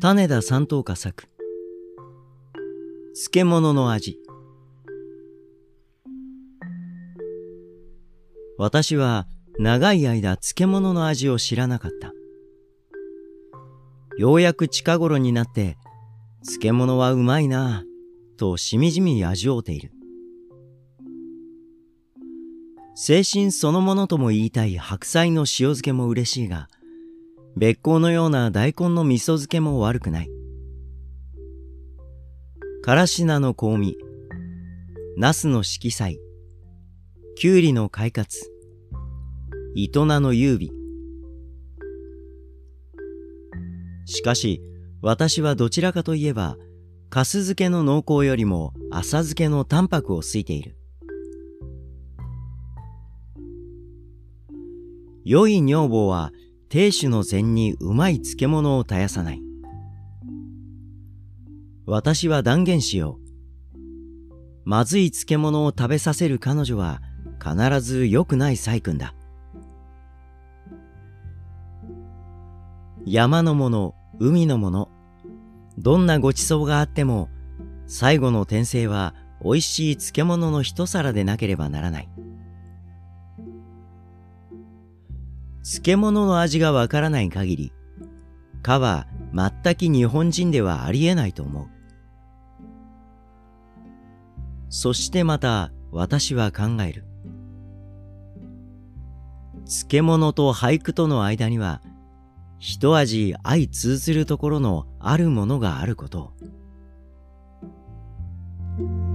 種田三等家作漬物の味。私は長い間漬物の味を知らなかった。ようやく近頃になって漬物はうまいなぁとしみじみ味わうている。精神そのものとも言いたい白菜の塩漬けも嬉しいが別行のような大根の味噌漬けも悪くない。からし菜の香味、ナスの色彩、きゅうりの快活、糸菜の優美。しかし、私はどちらかといえば、かす漬けの濃厚よりも浅漬けの淡白を好いている。良い女房は亭主の膳にうまい漬物を絶やさない。私は断言しよう。まずい漬物を食べさせる彼女は必ず良くない細君だ。山のもの、海のもの、どんなごちそうがあっても、最後の転生は美味しい漬物の一皿でなければならない。漬物の味がわからない限り、かは全く日本人ではありえないと思う。そしてまた私は考える。漬物と俳句との間には、一味相通ずるところのあるものがあることを。